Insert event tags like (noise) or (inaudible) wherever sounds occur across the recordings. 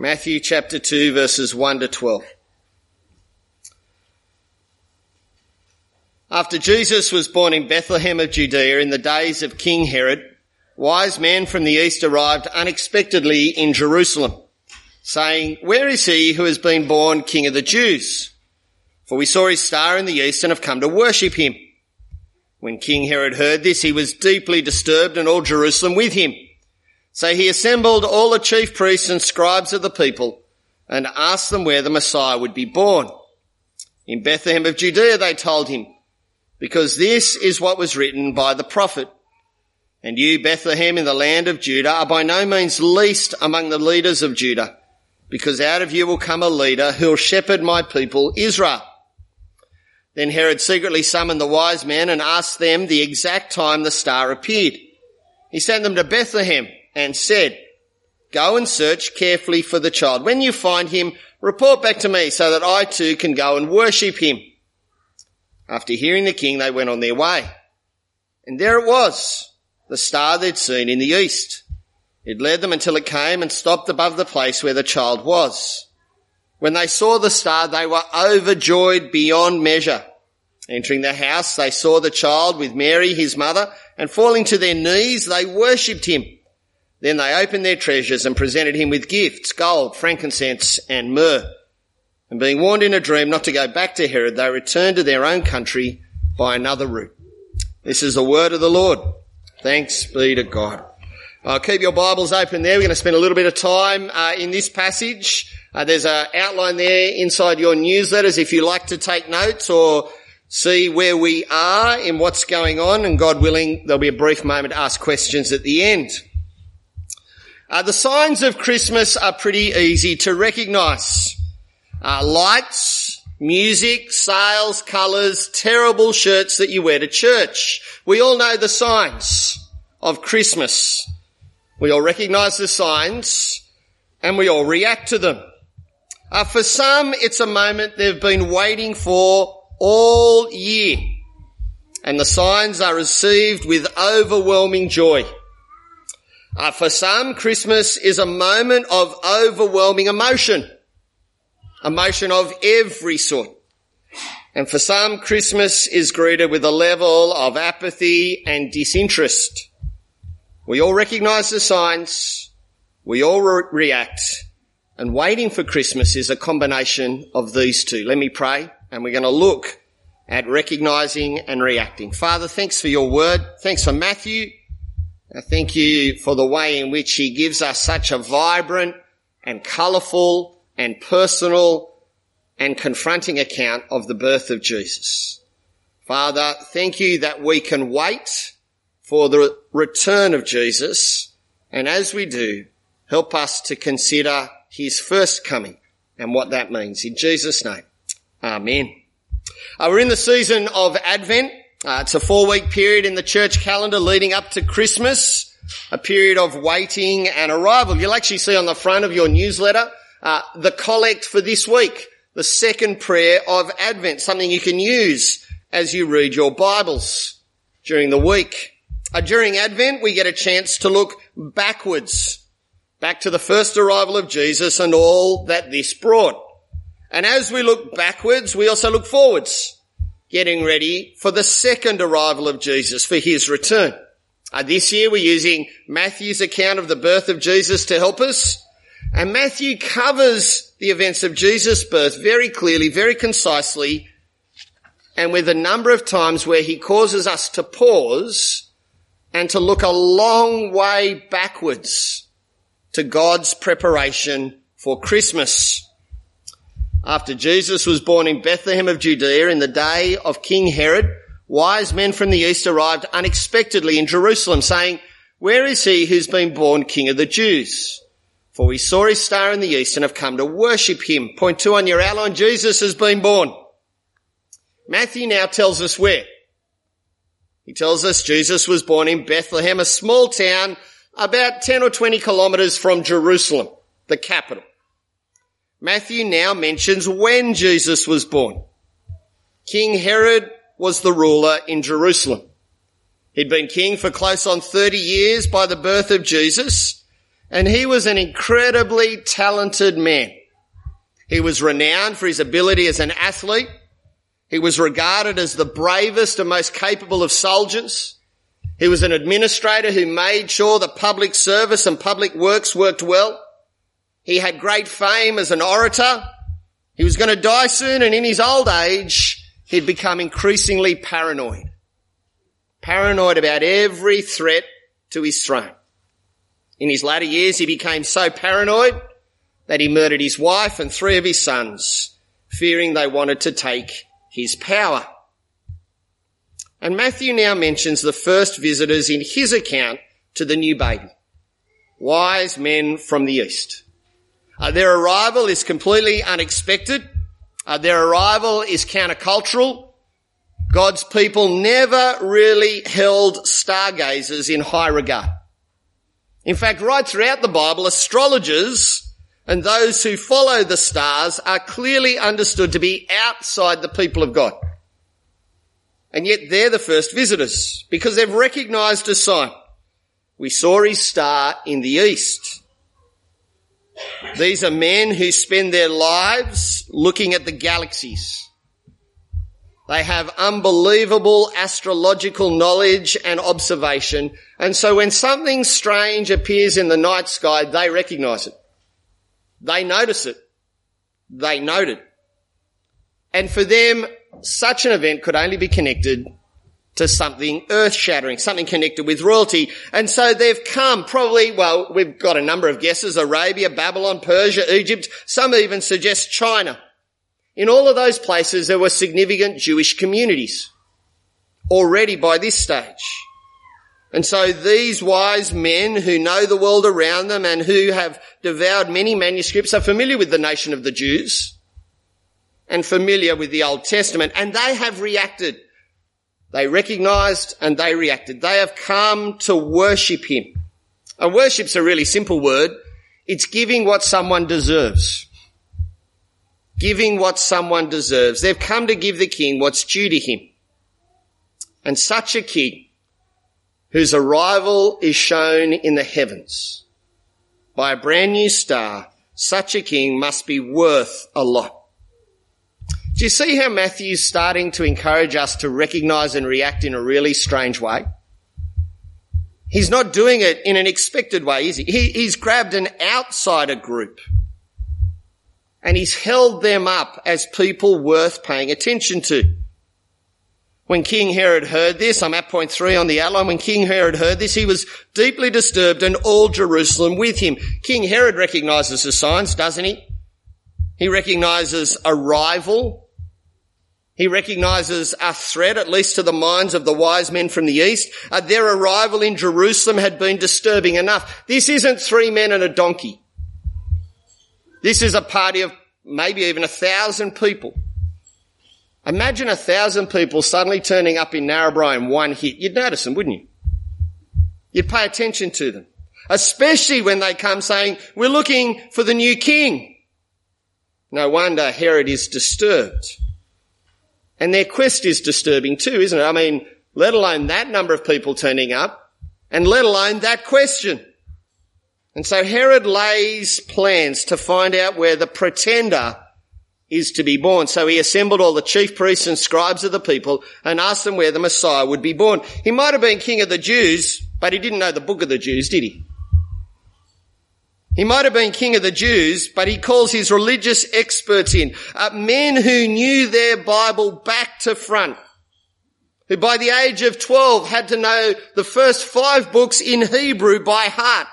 Matthew chapter 2 verses 1 to 12. After Jesus was born in Bethlehem of Judea in the days of King Herod, wise men from the east arrived unexpectedly in Jerusalem, saying, Where is he who has been born King of the Jews? For we saw his star in the east and have come to worship him. When King Herod heard this, he was deeply disturbed and all Jerusalem with him. So he assembled all the chief priests and scribes of the people and asked them where the Messiah would be born. In Bethlehem of Judea, they told him, because this is what was written by the prophet. And you, Bethlehem, in the land of Judah, are by no means least among the leaders of Judah, because out of you will come a leader who'll shepherd my people, Israel. Then Herod secretly summoned the wise men and asked them the exact time the star appeared. He sent them to Bethlehem and said, Go and search carefully for the child. When you find him, report back to me so that I too can go and worship him. After hearing the king, they went on their way. And there it was, the star they'd seen in the east. It led them until it came and stopped above the place where the child was. When they saw the star, they were overjoyed beyond measure. Entering the house, they saw the child with Mary, his mother, and falling to their knees, they worshipped him. Then they opened their treasures and presented him with gifts, gold, frankincense, and myrrh. And being warned in a dream not to go back to Herod, they returned to their own country by another route. This is the word of the Lord. Thanks be to God. Uh, keep your Bibles open there. We're going to spend a little bit of time uh, in this passage. Uh, there's an outline there inside your newsletters if you like to take notes or see where we are in what's going on. And God willing, there'll be a brief moment to ask questions at the end. Uh, the signs of Christmas are pretty easy to recognise. Uh, lights, music, sales, colours, terrible shirts that you wear to church. We all know the signs of Christmas. We all recognise the signs and we all react to them. Uh, for some, it's a moment they've been waiting for all year. And the signs are received with overwhelming joy. Uh, for some, Christmas is a moment of overwhelming emotion. Emotion of every sort. And for some, Christmas is greeted with a level of apathy and disinterest. We all recognise the signs. We all re- react. And waiting for Christmas is a combination of these two. Let me pray and we're going to look at recognising and reacting. Father, thanks for your word. Thanks for Matthew. I thank you for the way in which he gives us such a vibrant and colourful and personal and confronting account of the birth of Jesus. Father, thank you that we can wait for the return of Jesus. And as we do, help us to consider his first coming and what that means. In Jesus' name, amen. Uh, we're in the season of Advent. Uh, it's a four week period in the church calendar leading up to Christmas, a period of waiting and arrival. You'll actually see on the front of your newsletter uh, the collect for this week, the second prayer of Advent, something you can use as you read your Bibles during the week. Uh, during Advent, we get a chance to look backwards, back to the first arrival of Jesus and all that this brought. And as we look backwards, we also look forwards getting ready for the second arrival of Jesus, for his return. Uh, this year we're using Matthew's account of the birth of Jesus to help us. And Matthew covers the events of Jesus' birth very clearly, very concisely, and with a number of times where he causes us to pause and to look a long way backwards to God's preparation for Christmas. After Jesus was born in Bethlehem of Judea in the day of King Herod, wise men from the east arrived unexpectedly in Jerusalem saying, where is he who's been born king of the Jews? For we saw his star in the east and have come to worship him. Point two on your outline, Jesus has been born. Matthew now tells us where. He tells us Jesus was born in Bethlehem, a small town about 10 or 20 kilometres from Jerusalem, the capital. Matthew now mentions when Jesus was born. King Herod was the ruler in Jerusalem. He'd been king for close on 30 years by the birth of Jesus, And he was an incredibly talented man. He was renowned for his ability as an athlete. He was regarded as the bravest and most capable of soldiers. He was an administrator who made sure the public service and public works worked well. He had great fame as an orator. He was going to die soon and in his old age, he'd become increasingly paranoid. Paranoid about every threat to his throne. In his latter years, he became so paranoid that he murdered his wife and three of his sons, fearing they wanted to take his power. And Matthew now mentions the first visitors in his account to the new baby. Wise men from the east. Uh, their arrival is completely unexpected. Uh, their arrival is countercultural. God's people never really held stargazers in high regard. In fact, right throughout the Bible, astrologers and those who follow the stars are clearly understood to be outside the people of God. And yet they're the first visitors because they've recognized a sign. We saw his star in the east. These are men who spend their lives looking at the galaxies. They have unbelievable astrological knowledge and observation. And so when something strange appears in the night sky, they recognize it. They notice it. They note it. And for them, such an event could only be connected to something earth shattering, something connected with royalty. And so they've come probably, well, we've got a number of guesses, Arabia, Babylon, Persia, Egypt. Some even suggest China. In all of those places, there were significant Jewish communities already by this stage. And so these wise men who know the world around them and who have devoured many manuscripts are familiar with the nation of the Jews and familiar with the Old Testament and they have reacted. They recognized and they reacted. They have come to worship him. And worship's a really simple word. It's giving what someone deserves giving what someone deserves. They've come to give the king what's due to him. And such a king whose arrival is shown in the heavens by a brand new star, such a king must be worth a lot. Do you see how Matthew's starting to encourage us to recognize and react in a really strange way? He's not doing it in an expected way, is he? he he's grabbed an outsider group and he's held them up as people worth paying attention to. When King Herod heard this, I'm at point three on the outline, when King Herod heard this, he was deeply disturbed and all Jerusalem with him. King Herod recognizes the signs, doesn't he? He recognizes a rival. He recognizes a threat, at least to the minds of the wise men from the east. Uh, their arrival in Jerusalem had been disturbing enough. This isn't three men and a donkey. This is a party of maybe even a thousand people. Imagine a thousand people suddenly turning up in Narrabri in one hit. You'd notice them, wouldn't you? You'd pay attention to them. Especially when they come saying, we're looking for the new king. No wonder Herod is disturbed. And their quest is disturbing too, isn't it? I mean, let alone that number of people turning up and let alone that question. And so Herod lays plans to find out where the pretender is to be born. So he assembled all the chief priests and scribes of the people and asked them where the Messiah would be born. He might have been king of the Jews, but he didn't know the book of the Jews, did he? He might have been king of the Jews, but he calls his religious experts in, uh, men who knew their Bible back to front, who by the age of 12 had to know the first five books in Hebrew by heart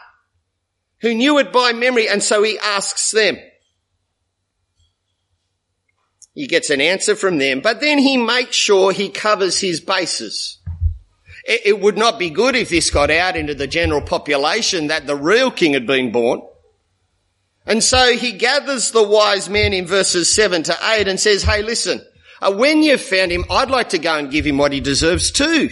who knew it by memory, and so he asks them. He gets an answer from them, but then he makes sure he covers his bases. It, it would not be good if this got out into the general population that the real king had been born. And so he gathers the wise men in verses 7 to 8 and says, hey listen, uh, when you've found him, I'd like to go and give him what he deserves too.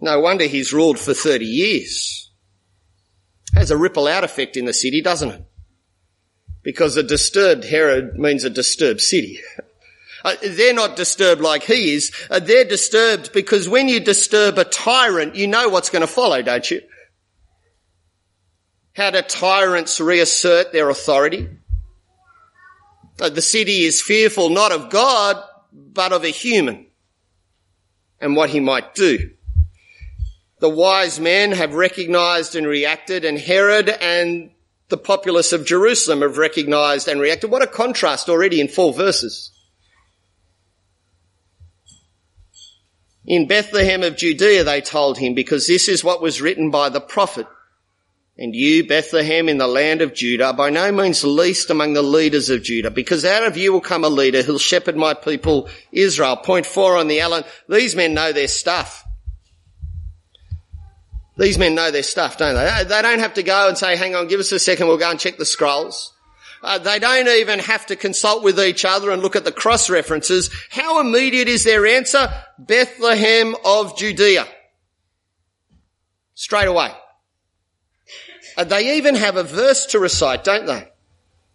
No wonder he's ruled for 30 years. Has a ripple out effect in the city, doesn't it? Because a disturbed Herod means a disturbed city. (laughs) Uh, they're not disturbed like he is. Uh, they're disturbed because when you disturb a tyrant, you know what's going to follow, don't you? How do tyrants reassert their authority? Uh, the city is fearful not of God, but of a human and what he might do. The wise men have recognized and reacted and Herod and the populace of Jerusalem have recognized and reacted. What a contrast already in four verses. In Bethlehem of Judea, they told him, because this is what was written by the prophet. And you, Bethlehem, in the land of Judah, are by no means least among the leaders of Judah, because out of you will come a leader who'll shepherd my people Israel. Point four on the Allen. These men know their stuff. These men know their stuff, don't they? They don't have to go and say, hang on, give us a second, we'll go and check the scrolls. Uh, they don't even have to consult with each other and look at the cross references. How immediate is their answer? Bethlehem of Judea. Straight away. Uh, they even have a verse to recite, don't they?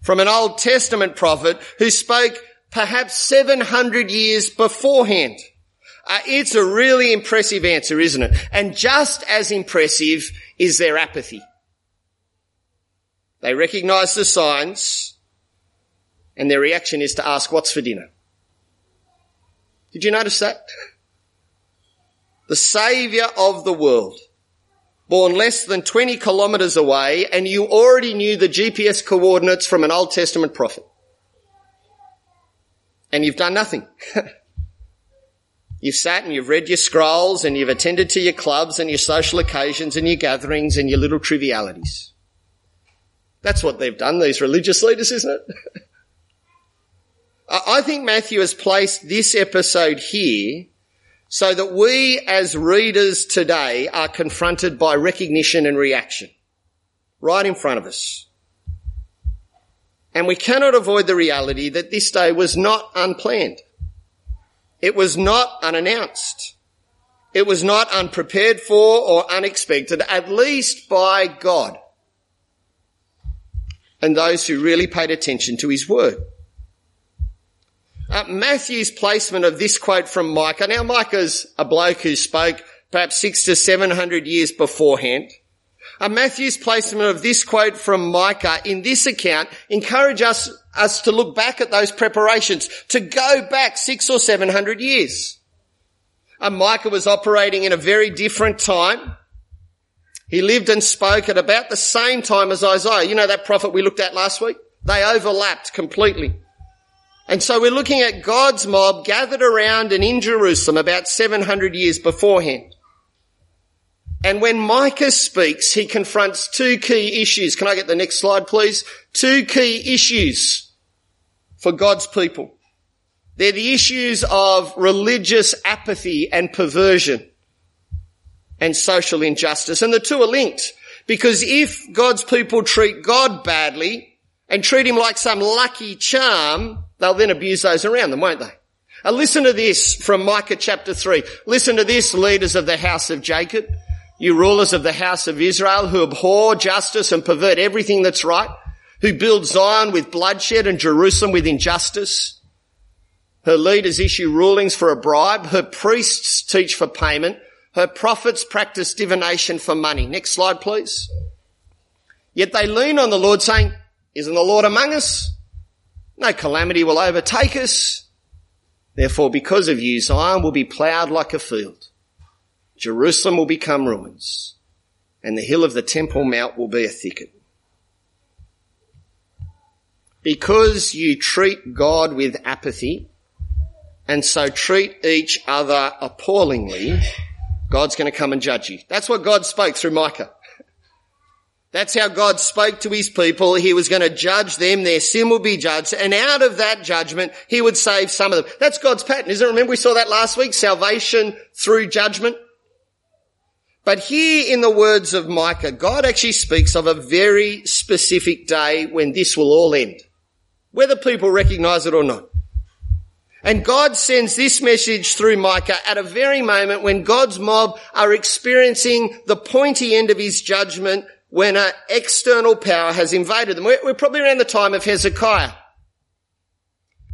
From an Old Testament prophet who spoke perhaps 700 years beforehand. Uh, it's a really impressive answer, isn't it? And just as impressive is their apathy. They recognize the signs and their reaction is to ask, what's for dinner? Did you notice that? (laughs) The saviour of the world, born less than 20 kilometres away and you already knew the GPS coordinates from an Old Testament prophet. And you've done nothing. (laughs) You've sat and you've read your scrolls and you've attended to your clubs and your social occasions and your gatherings and your little trivialities. That's what they've done, these religious leaders, isn't it? (laughs) I think Matthew has placed this episode here so that we as readers today are confronted by recognition and reaction right in front of us. And we cannot avoid the reality that this day was not unplanned. It was not unannounced. It was not unprepared for or unexpected, at least by God and those who really paid attention to his word. Uh, Matthew's placement of this quote from Micah. Now Micah's a bloke who spoke perhaps six to seven hundred years beforehand. Uh, Matthew's placement of this quote from Micah in this account encourage us, us to look back at those preparations, to go back six or seven hundred years. Uh, Micah was operating in a very different time. He lived and spoke at about the same time as Isaiah. You know that prophet we looked at last week? They overlapped completely. And so we're looking at God's mob gathered around and in Jerusalem about 700 years beforehand. And when Micah speaks, he confronts two key issues. Can I get the next slide, please? Two key issues for God's people. They're the issues of religious apathy and perversion and social injustice. And the two are linked because if God's people treat God badly and treat him like some lucky charm, they'll then abuse those around them, won't they? Now listen to this from Micah chapter 3. Listen to this, leaders of the house of Jacob. You rulers of the house of Israel who abhor justice and pervert everything that's right, who build Zion with bloodshed and Jerusalem with injustice. Her leaders issue rulings for a bribe. Her priests teach for payment. Her prophets practice divination for money. Next slide, please. Yet they lean on the Lord saying, isn't the Lord among us? No calamity will overtake us. Therefore, because of you, Zion will be ploughed like a field. Jerusalem will become ruins, and the hill of the Temple Mount will be a thicket. Because you treat God with apathy, and so treat each other appallingly, God's going to come and judge you. That's what God spoke through Micah. That's how God spoke to his people. He was going to judge them. Their sin will be judged. And out of that judgment, he would save some of them. That's God's pattern, isn't it? Remember we saw that last week? Salvation through judgment. But here in the words of Micah, God actually speaks of a very specific day when this will all end. Whether people recognize it or not. And God sends this message through Micah at a very moment when God's mob are experiencing the pointy end of his judgment when an external power has invaded them. We're, probably around the time of Hezekiah.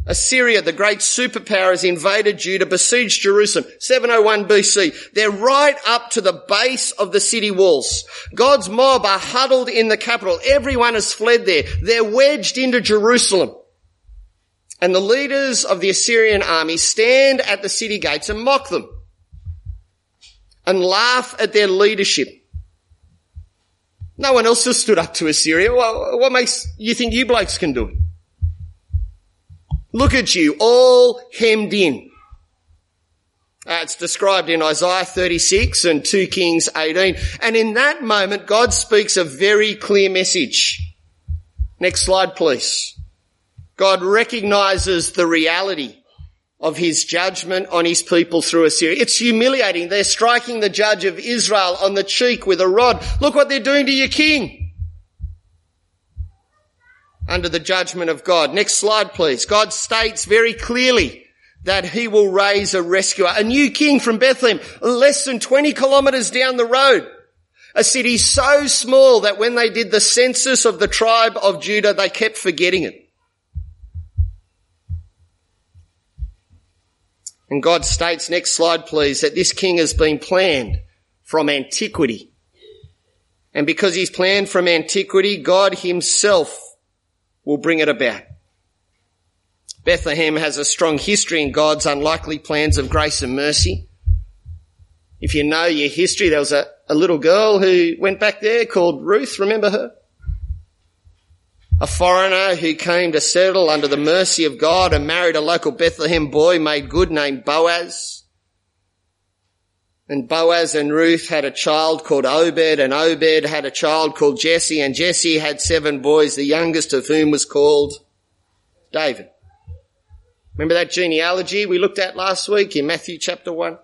Assyria, the great superpower, has invaded Judah, besieged Jerusalem, 701 BC. They're right up to the base of the city walls. God's mob are huddled in the capital. Everyone has fled there. They're wedged into Jerusalem. And the leaders of the Assyrian army stand at the city gates and mock them and laugh at their leadership. No one else has stood up to Assyria. what makes you think you blokes can do it? Look at you, all hemmed in. Uh, it's described in Isaiah 36 and 2 Kings 18. And in that moment, God speaks a very clear message. Next slide, please. God recognizes the reality of his judgment on his people through Assyria. It's humiliating. They're striking the judge of Israel on the cheek with a rod. Look what they're doing to your king. Under the judgment of God. Next slide, please. God states very clearly that he will raise a rescuer, a new king from Bethlehem, less than 20 kilometers down the road. A city so small that when they did the census of the tribe of Judah, they kept forgetting it. And God states, next slide please, that this king has been planned from antiquity. And because he's planned from antiquity, God himself will bring it about. Bethlehem has a strong history in God's unlikely plans of grace and mercy. If you know your history, there was a, a little girl who went back there called Ruth. Remember her? A foreigner who came to settle under the mercy of God and married a local Bethlehem boy made good named Boaz. And Boaz and Ruth had a child called Obed and Obed had a child called Jesse and Jesse had seven boys, the youngest of whom was called David. Remember that genealogy we looked at last week in Matthew chapter one?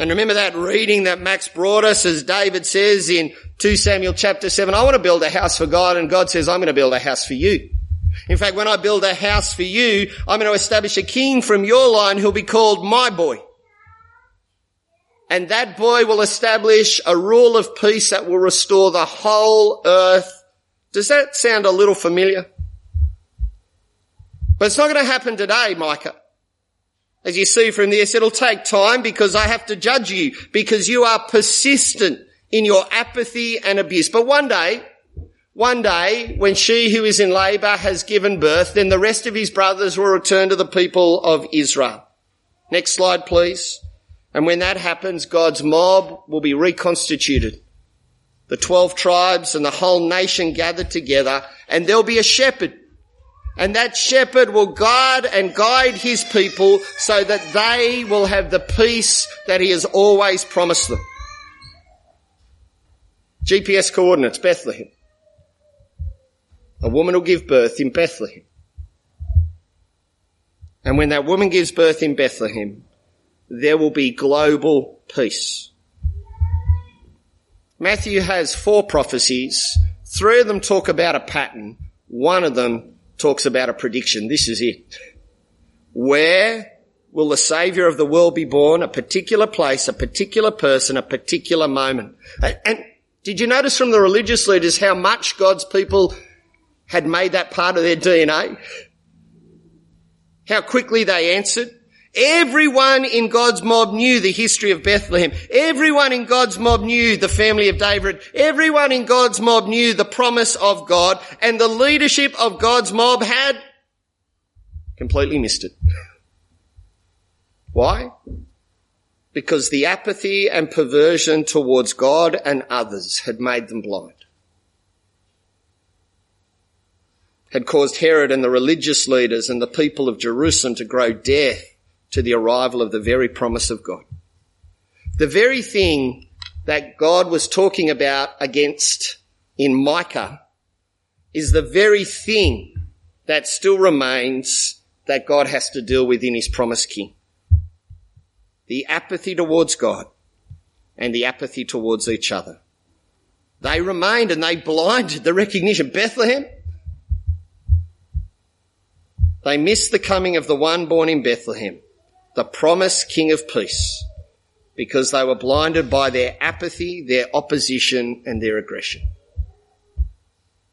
And remember that reading that Max brought us as David says in 2 Samuel chapter 7, I want to build a house for God and God says, I'm going to build a house for you. In fact, when I build a house for you, I'm going to establish a king from your line who'll be called my boy. And that boy will establish a rule of peace that will restore the whole earth. Does that sound a little familiar? But it's not going to happen today, Micah. As you see from this, it'll take time because I have to judge you because you are persistent in your apathy and abuse. But one day, one day, when she who is in labour has given birth, then the rest of his brothers will return to the people of Israel. Next slide, please. And when that happens, God's mob will be reconstituted. The 12 tribes and the whole nation gathered together and there'll be a shepherd and that shepherd will guard and guide his people so that they will have the peace that he has always promised them. GPS coordinates, Bethlehem. A woman will give birth in Bethlehem. And when that woman gives birth in Bethlehem, there will be global peace. Matthew has four prophecies. Three of them talk about a pattern. One of them talks about a prediction. This is it. Where will the Saviour of the world be born? A particular place, a particular person, a particular moment. And did you notice from the religious leaders how much God's people had made that part of their DNA? How quickly they answered? Everyone in God's mob knew the history of Bethlehem. Everyone in God's mob knew the family of David. Everyone in God's mob knew the promise of God and the leadership of God's mob had completely missed it. (laughs) Why? Because the apathy and perversion towards God and others had made them blind. Had caused Herod and the religious leaders and the people of Jerusalem to grow deaf to the arrival of the very promise of God. The very thing that God was talking about against in Micah is the very thing that still remains that God has to deal with in his promised king. The apathy towards God and the apathy towards each other. They remained and they blinded the recognition. Bethlehem, they missed the coming of the one born in Bethlehem the promised King of Peace because they were blinded by their apathy, their opposition, and their aggression.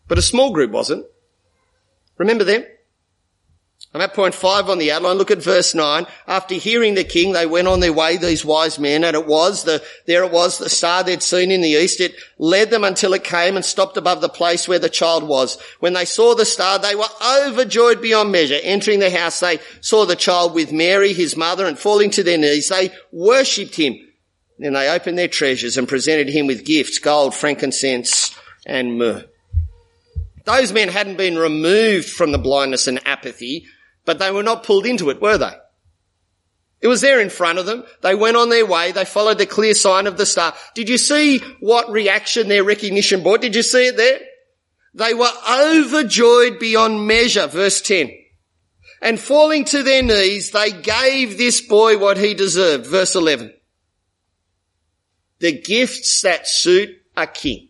But a small group wasn't. Remember them? I'm at point five on the outline. Look at verse nine. After hearing the king, they went on their way, these wise men, and it was the, there it was, the star they'd seen in the east. It led them until it came and stopped above the place where the child was. When they saw the star, they were overjoyed beyond measure. Entering the house, they saw the child with Mary, his mother, and falling to their knees, they worshipped him. Then they opened their treasures and presented him with gifts, gold, frankincense, and myrrh. Those men hadn't been removed from the blindness and apathy but they were not pulled into it, were they? It was there in front of them. They went on their way. They followed the clear sign of the star. Did you see what reaction their recognition brought? Did you see it there? They were overjoyed beyond measure, verse 10. And falling to their knees, they gave this boy what he deserved, verse 11. The gifts that suit a king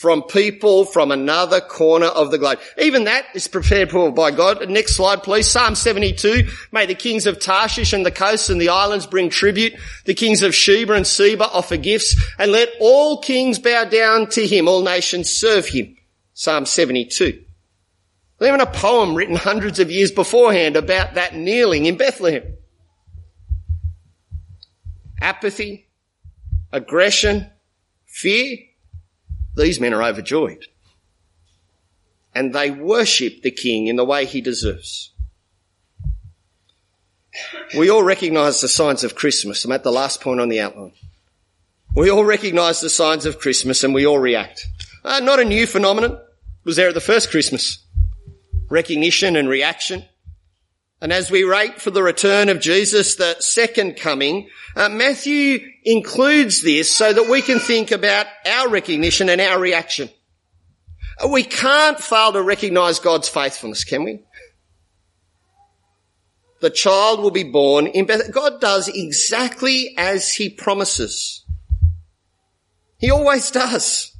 from people from another corner of the globe. Even that is prepared for by God. Next slide, please. Psalm 72. May the kings of Tarshish and the coasts and the islands bring tribute. The kings of Sheba and Seba offer gifts and let all kings bow down to him. All nations serve him. Psalm 72. Even a poem written hundreds of years beforehand about that kneeling in Bethlehem. Apathy, aggression, fear, these men are overjoyed. And they worship the king in the way he deserves. We all recognise the signs of Christmas. I'm at the last point on the outline. We all recognise the signs of Christmas and we all react. Uh, not a new phenomenon. It was there at the first Christmas. Recognition and reaction. And as we wait for the return of Jesus, the second coming, uh, Matthew includes this so that we can think about our recognition and our reaction. Uh, we can't fail to recognize God's faithfulness, can we? The child will be born in Beth. God does exactly as he promises. He always does.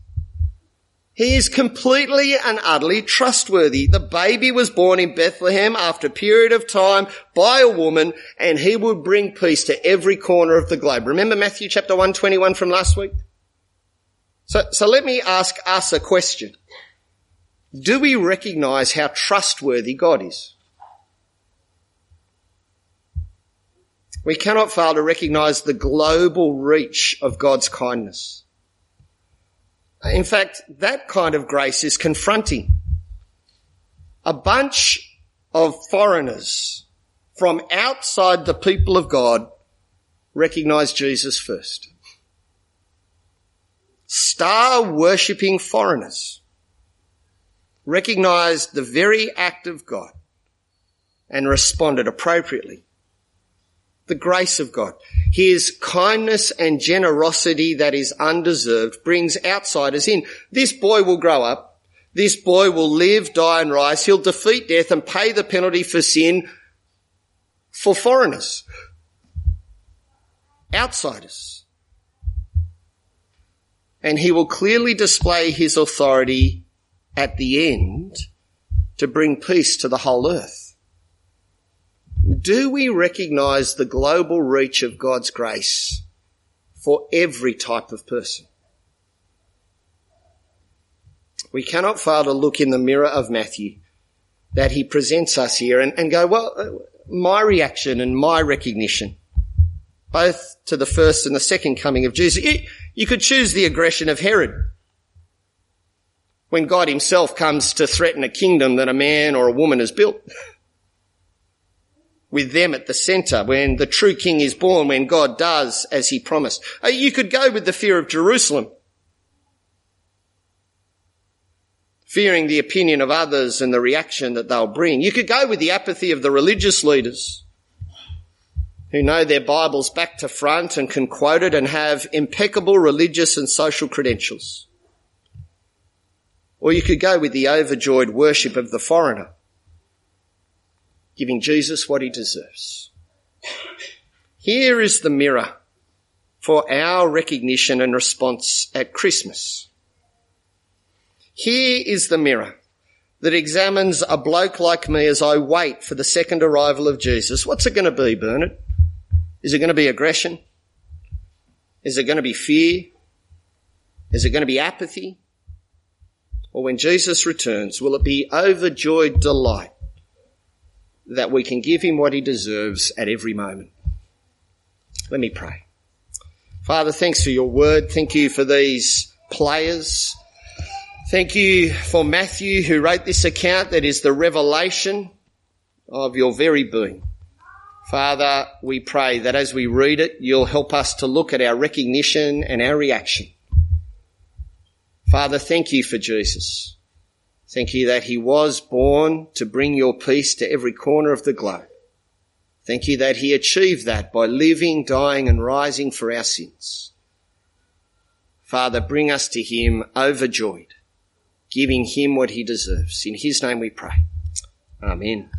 He is completely and utterly trustworthy. The baby was born in Bethlehem after a period of time by a woman and he would bring peace to every corner of the globe. Remember Matthew chapter 121 from last week? So, so let me ask us a question. Do we recognize how trustworthy God is? We cannot fail to recognize the global reach of God's kindness. In fact, that kind of grace is confronting. A bunch of foreigners from outside the people of God recognize Jesus first. Star worshipping foreigners recognized the very act of God and responded appropriately the grace of God. His kindness and generosity that is undeserved brings outsiders in. This boy will grow up. This boy will live, die and rise. He'll defeat death and pay the penalty for sin for foreigners. Outsiders. And he will clearly display his authority at the end to bring peace to the whole earth. Do we recognize the global reach of God's grace for every type of person? We cannot fail to look in the mirror of Matthew that he presents us here and, and go, well, uh, my reaction and my recognition, both to the first and the second coming of Jesus. You, you could choose the aggression of Herod when God himself comes to threaten a kingdom that a man or a woman has built with them at the center when the true king is born, when God does as he promised. Uh, you could go with the fear of Jerusalem. Fearing the opinion of others and the reaction that they'll bring. You could go with the apathy of the religious leaders who know their Bibles back to front and can quote it and have impeccable religious and social credentials. Or you could go with the overjoyed worship of the foreigner giving Jesus what he deserves. Here is the mirror for our recognition and response at Christmas. Here is the mirror that examines a bloke like me as I wait for the second arrival of Jesus. What's it going to be, Bernard? Is it going to be aggression? Is it going to be fear? Is it going to be apathy? Or when Jesus returns, will it be overjoyed delight that we can give him what he deserves at every moment. Let me pray. Father, thanks for your word. Thank you for these players. Thank you for Matthew who wrote this account that is the revelation of your very being. Father, we pray that as we read it, you'll help us to look at our recognition and our reaction. Father, thank you for Jesus. Thank you that he was born to bring your peace to every corner of the globe. Thank you that he achieved that by living, dying and rising for our sins. Father, bring us to him overjoyed, giving him what he deserves. In his name we pray. Amen.